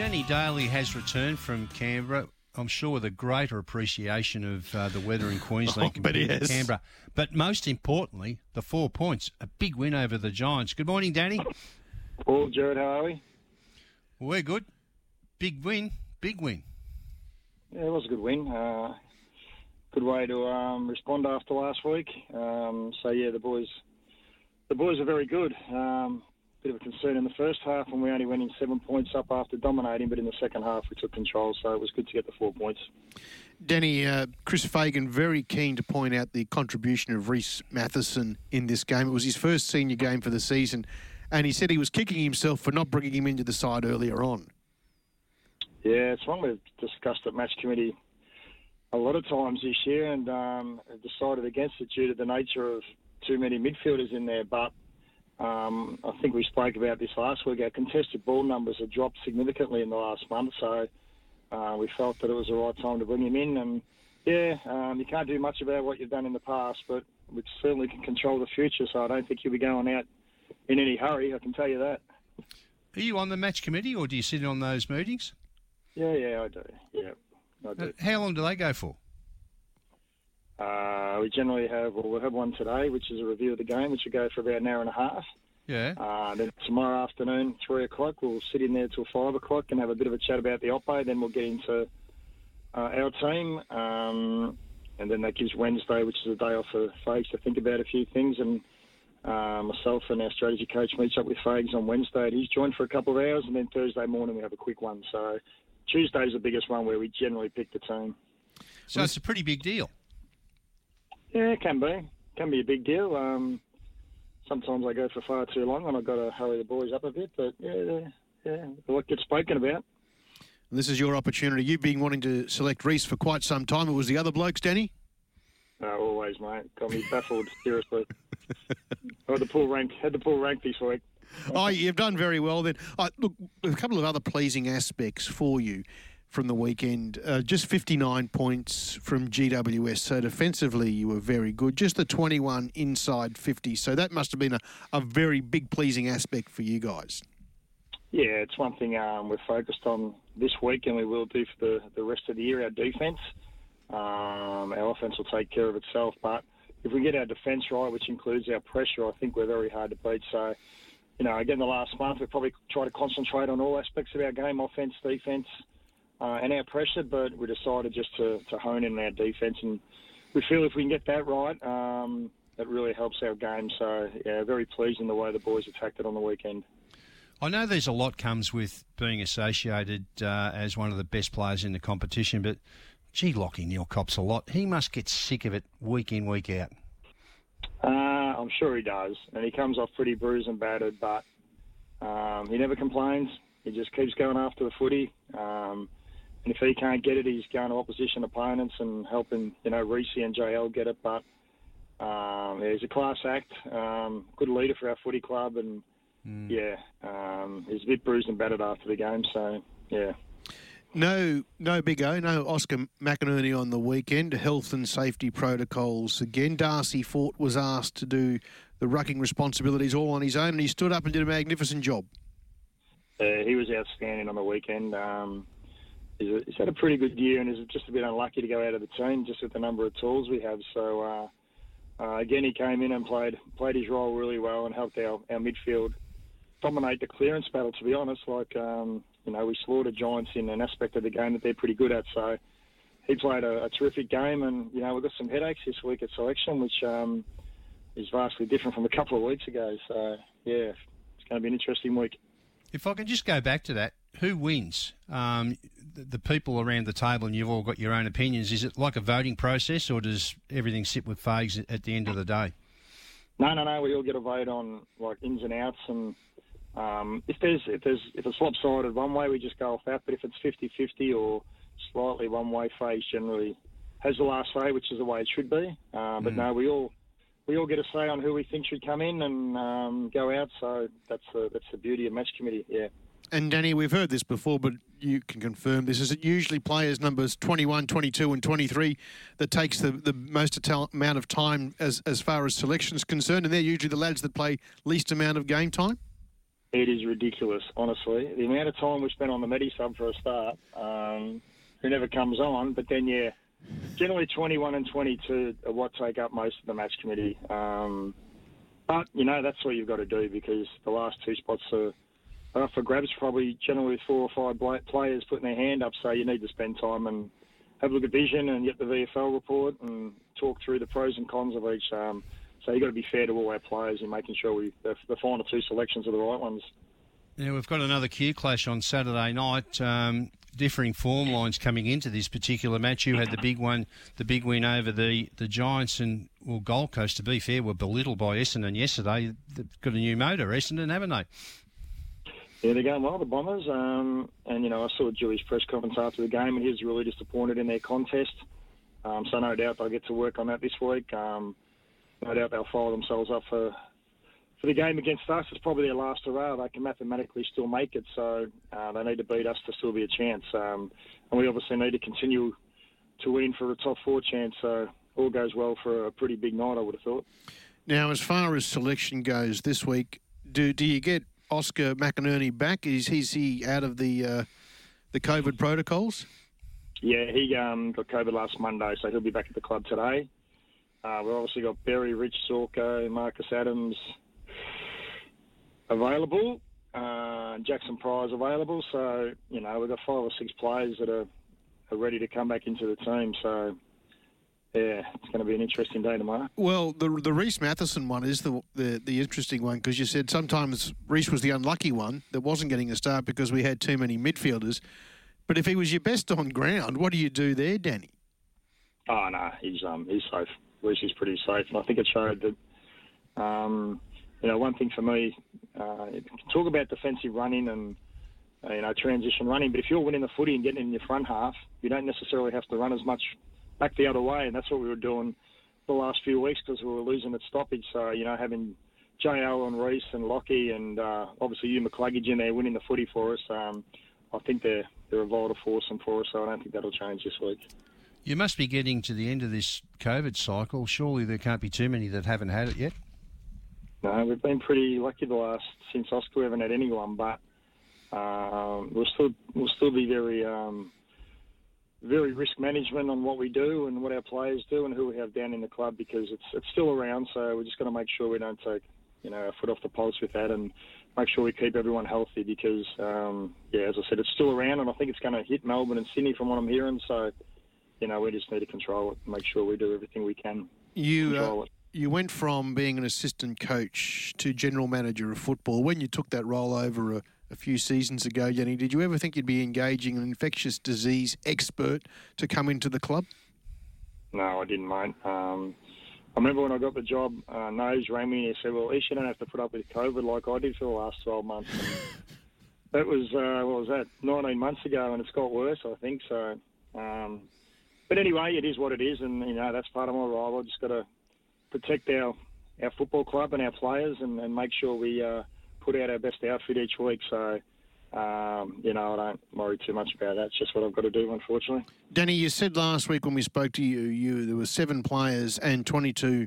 Danny Daly has returned from Canberra. I'm sure with a greater appreciation of uh, the weather in Queensland Oh, but he compared to. Canberra. But most importantly, the four points, a big win over the Giants. Good morning, Danny. Paul, Jared, how are we? We're good. Big win, big win. Yeah, it was a good win. Uh, good way to um, respond after last week. Um, so yeah, the boys, the boys are very good. Um, bit of a concern in the first half, and we only went in seven points up after dominating. But in the second half, we took control, so it was good to get the four points. Denny, uh, Chris Fagan very keen to point out the contribution of Rhys Mathieson in this game. It was his first senior game for the season, and he said he was kicking himself for not bringing him into the side earlier on. Yeah, it's one we've discussed at match committee a lot of times this year, and um, decided against it due to the nature of too many midfielders in there. But um, I think we spoke about this last week. Our contested ball numbers have dropped significantly in the last month, so uh, we felt that it was the right time to bring him in. And yeah, um, you can't do much about what you've done in the past, but we certainly can control the future. So I don't think he'll be going out in any hurry. I can tell you that. Are you on the match committee or do you sit in on those meetings? Yeah, yeah, I do. Yeah, I do. Uh, How long do they go for? Uh, we generally have, well, we'll have one today, which is a review of the game, which will go for about an hour and a half. Yeah. Uh, then tomorrow afternoon, three o'clock, we'll sit in there till five o'clock and have a bit of a chat about the Oppo. Then we'll get into uh, our team, um, and then that gives Wednesday, which is a day off for Fags to think about a few things. And uh, myself and our strategy coach meets up with Fags on Wednesday. He's joined for a couple of hours, and then Thursday morning we have a quick one. So Tuesday's the biggest one where we generally pick the team. So it's a pretty big deal. Yeah, it can be. Can be a big deal. Um, sometimes I go for far too long and I've got to hurry the boys up a bit, but yeah, yeah. What gets spoken about. And this is your opportunity. You've been wanting to select Rhys for quite some time. It was the other blokes, Danny. Uh, always, mate. Got me baffled, seriously. I had to pull rank, had the pull rank this week. Oh, you've done very well then. Uh, look, a couple of other pleasing aspects for you from the weekend. Uh, just 59 points from GWS. So defensively, you were very good. Just the 21 inside 50. So that must have been a, a very big pleasing aspect for you guys. Yeah, it's one thing um, we're focused on this week, and we will do for the, the rest of the year. Our defence, um, our offence will take care of itself. But if we get our defence right, which includes our pressure, I think we're very hard to beat. So, you know, again, the last month we probably try to concentrate on all aspects of our game, offence, defence, uh, and our pressure. But we decided just to, to hone in on our defence, and we feel if we can get that right, um, that really helps our game. So, yeah, very pleased in the way the boys attacked it on the weekend. I know there's a lot comes with being associated uh, as one of the best players in the competition, but gee, Lachie Neale cops a lot. He must get sick of it week in, week out. Uh, I'm sure he does, and he comes off pretty bruised and battered, but um, he never complains. He just keeps going after the footy, um, and if he can't get it, he's going to opposition opponents and helping, you know, Rhys and JL get it. But um, yeah, he's a class act, um, good leader for our footy club, and yeah, um, he's a bit bruised and battered after the game. So yeah. No, no Big O, no Oscar McInerney on the weekend. Health and safety protocols again. Darcy Fort was asked to do the rucking responsibilities all on his own, and he stood up and did a magnificent job. Uh, he was outstanding on the weekend. Um, he's, had a pretty good year, and he's just a bit unlucky to go out of the team just with the number of tools we have. So uh, uh, again, he came in and played played his role really well and helped our, our midfield dominate the clearance battle. To be honest, like um, you know, we slaughtered Giants in an aspect of the game that they're pretty good at. So he played a, a terrific game, and you know, we've got some headaches this week at selection, which um, is vastly different from a couple of weeks ago. So yeah, it's going to be an interesting week. If I can just go back to that, who wins? Um, the, people around the table, and you've all got your own opinions. Is it like a voting process, or does everything sit with Fags at- the end of the day? No, no, no. We all get a vote on like ins and outs, and um, if there's if there's if it's lopsided one way, we just go off that. But if it's 50-50 or slightly one way, phase generally has the last say, which is the way it should be. Uh, but no, we all we all get a say on who we think should come in and um, go out. So that's the that's the beauty of match committee. Yeah. And Danny, we've heard this before, but you can confirm this. Is it usually players numbers 21, 22, and 23 that takes the, the most amount of time as, as far as selection's concerned? And they're usually the lads that play least amount of game time? It is ridiculous, honestly. The amount of time we spent on the Medi sub for a start, um, who never comes on, but then, yeah, generally 21 and 22 are what take up most of the match committee. Um, but, you know, that's what you've got to do because the last two spots are, up for grabs, probably generally four or five players putting their hand up, so you need to spend time and have a look at vision and get the VFL report and talk through the pros and cons of each. Um, so you've got to be fair to all our players in making sure we the, the final two selections are the right ones. Yeah, we've got another Q clash on Saturday night. Um, differing form lines coming into this particular match. You had the big one, the big win over the, the Giants, and well, Gold Coast. To be fair, were belittled by Essendon yesterday. They've got a new motor, Essendon, haven't they? Yeah, they're going well, the Bombers. Um, and, you know, I saw Dewey's press conference after the game, and he was really disappointed in their contest. Um, so no doubt they'll get to work on that this week. Um, no doubt they'll fire themselves up for for the game against us. It's probably their last hurrah. They can mathematically still make it, so uh, they need to beat us to still be a chance. Um, and we obviously need to continue to win for a top four chance. So all goes well for a pretty big night, I would have thought. Now, as far as selection goes this week, do do you get Oscar McInerney back? Is, he out of the uh, the COVID protocols? Yeah, he um, got COVID last Monday, so he'll be back at the club today. Uh, we've obviously got Barry, Rich Sorko, Marcus Adams available. Uh, Jaxon Prior available. So, you know, we've got five or six players that are, are ready to come back into the team. So, yeah, it's going to be an interesting day tomorrow. Well, the the Rhys Mathieson one is the the, the interesting one because you said sometimes Rhys was the unlucky one that wasn't getting a start because we had too many midfielders. But if he was your best on ground, what do you do there, Danny? Oh no, he's um he's safe. Rhys is pretty safe, and I think it showed that. Um, you know, one thing for me, uh, talk about defensive running and uh, you know transition running, but if you're winning the footy and getting in your front half, you don't necessarily have to run as much back the other way, and that's what we were doing the last few weeks because we were losing at stoppage. So you know, having JL and Rhys and Lachie and uh, obviously Hugh McCluggage in there winning the footy for us, um, I think they're they're a vital force and for us. So I don't think that'll change this week. You must be getting to the end of this COVID cycle. Surely there can't be too many that haven't had it yet. No, we've been pretty lucky the last since Oscar. We haven't had anyone, but um, we'll still we'll still be very um, very risk management on what we do and what our players do and who we have down in the club because it's it's still around. So we're just going to make sure we don't take you know our foot off the pulse with that and make sure we keep everyone healthy because um, yeah, as I said, it's still around and I think it's going to hit Melbourne and Sydney from what I'm hearing. So you know we just need to control it, and make sure we do everything we can. You. Uh, you went from being an assistant coach to general manager of football. When you took that role over a, a few seasons ago, Jenny, did you ever think you'd be engaging an infectious disease expert to come into the club? No, I didn't, mate. Um, I remember when I got the job, uh, Nose rang me and he said, well, at least you don't have to put up with COVID like I did for the last 12 months. that was, uh, what was that, 19 months ago, and it's got worse, I think. So, um, but anyway, it is what it is, and, you know, that's part of my role. I just got to protect our, our football club and our players and, and make sure we uh, put out our best outfit each week. So, um, you know, I don't worry too much about that. It's just what I've got to do, unfortunately. Danny, you said last week when we spoke to you, you there were seven players and 22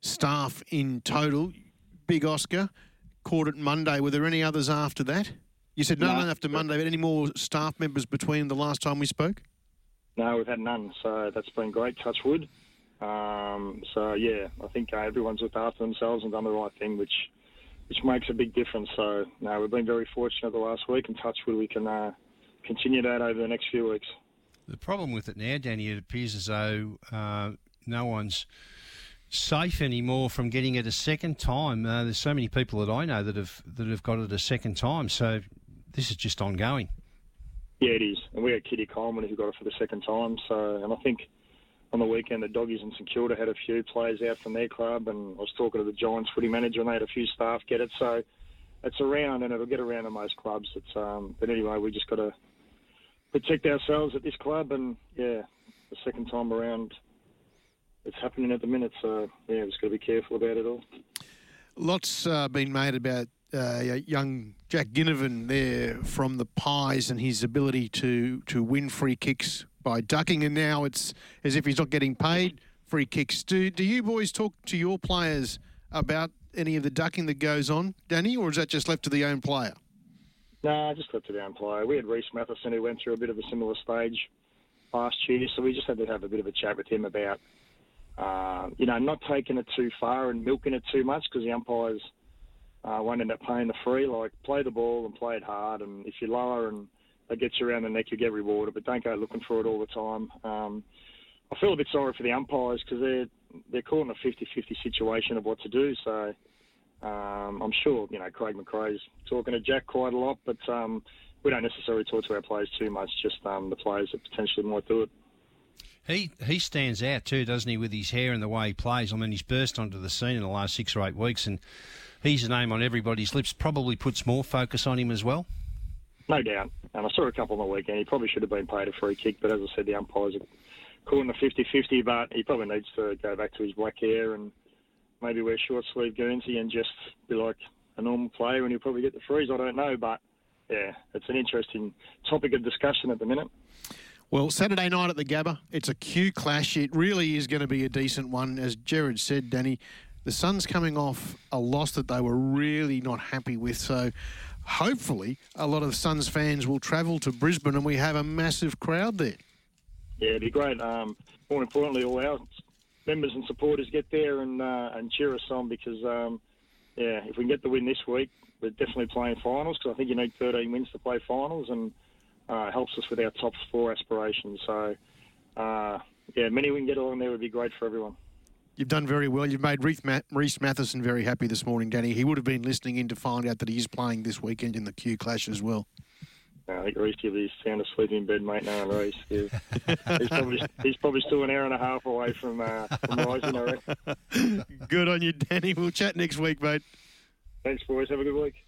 staff in total. Big Oscar caught it Monday. Were there any others after that? You said none no, after Monday, but any more staff members between the last time we spoke? No, we've had none. So that's been great. Touch wood. Um, so yeah, I think uh, everyone's looked after themselves and done the right thing, which which makes a big difference. So no, we've been very fortunate the last week, and touch wood we can uh, continue that over the next few weeks. The problem with it now, Danny, it appears as though uh, no one's safe anymore from getting it a second time. Uh, there's so many people that I know that have that have got it a second time. So this is just ongoing. Yeah, it is. And we had Kitty Coleman who got it for the second time. So, and I think on the weekend, the Doggies in St Kilda had a few players out from their club, and I was talking to the Giants footy manager, and they had a few staff get it. So it's around, and it'll get around in most clubs. It's um, but anyway, we just got to protect ourselves at this club, and yeah, the second time around, it's happening at the minute. So yeah, we've just got to be careful about it all. Lots uh, been made about uh, young Jack Ginnivan there from the Pies and his ability to to win free kicks by ducking, and now it's as if he's not getting paid free kicks. Do do you boys talk to your players about any of the ducking that goes on, Danny, or is that just left to the own player? No, just left to the own player. We had Rhys Mathieson who went through a bit of a similar stage last year, so we just had to have a bit of a chat with him about, uh, you know, not taking it too far and milking it too much because the umpires uh, won't end up paying the free. Like, play the ball and play it hard, and if you lower and they gets you around the neck, you get rewarded, but don't go looking for it all the time. Um, I feel a bit sorry for the umpires because they're they're caught in a 50-50 situation of what to do. So um, I'm sure you know Craig McRae's talking to Jack quite a lot, but um, we don't necessarily talk to our players too much. Just um, the players that potentially might do it. He he stands out too, doesn't he, with his hair and the way he plays? I mean, he's burst onto the scene in the last six or eight weeks, and he's a name on everybody's lips. Probably puts more focus on him as well. No doubt. And I saw a couple on the weekend. He probably should have been paid a free kick, but as I said, the umpires are calling the 50-50. But he probably needs to go back to his black hair and maybe wear short sleeve Guernsey and just be like a normal player, and he'll probably get the frees. I don't know, but yeah, it's an interesting topic of discussion at the minute. Well, Saturday night at the Gabba, it's a Q clash. It really is going to be a decent one. As Jared said, Danny, the Suns coming off a loss that they were really not happy with. So hopefully a lot of Suns fans will travel to Brisbane and we have a massive crowd there. Yeah, it'd be great. Um, more importantly, all our members and supporters get there and uh, and cheer us on because, um, yeah, if we can get the win this week, we're definitely playing finals because I think you need 13 wins to play finals and uh, helps us with our top four aspirations. So, uh, yeah, many we can get along there would be great for everyone. You've done very well. You've made Rhys Mathieson very happy this morning, Danny. He would have been listening in to find out that he's playing this weekend in the Q Clash as well. I think Rhys will be sound asleep in bed, mate. Now, Rhys, yeah. he's, probably, he's probably still an hour and a half away from, uh, from rising, I reckon. Good on you, Danny. We'll chat next week, mate. Thanks, boys. Have a good week.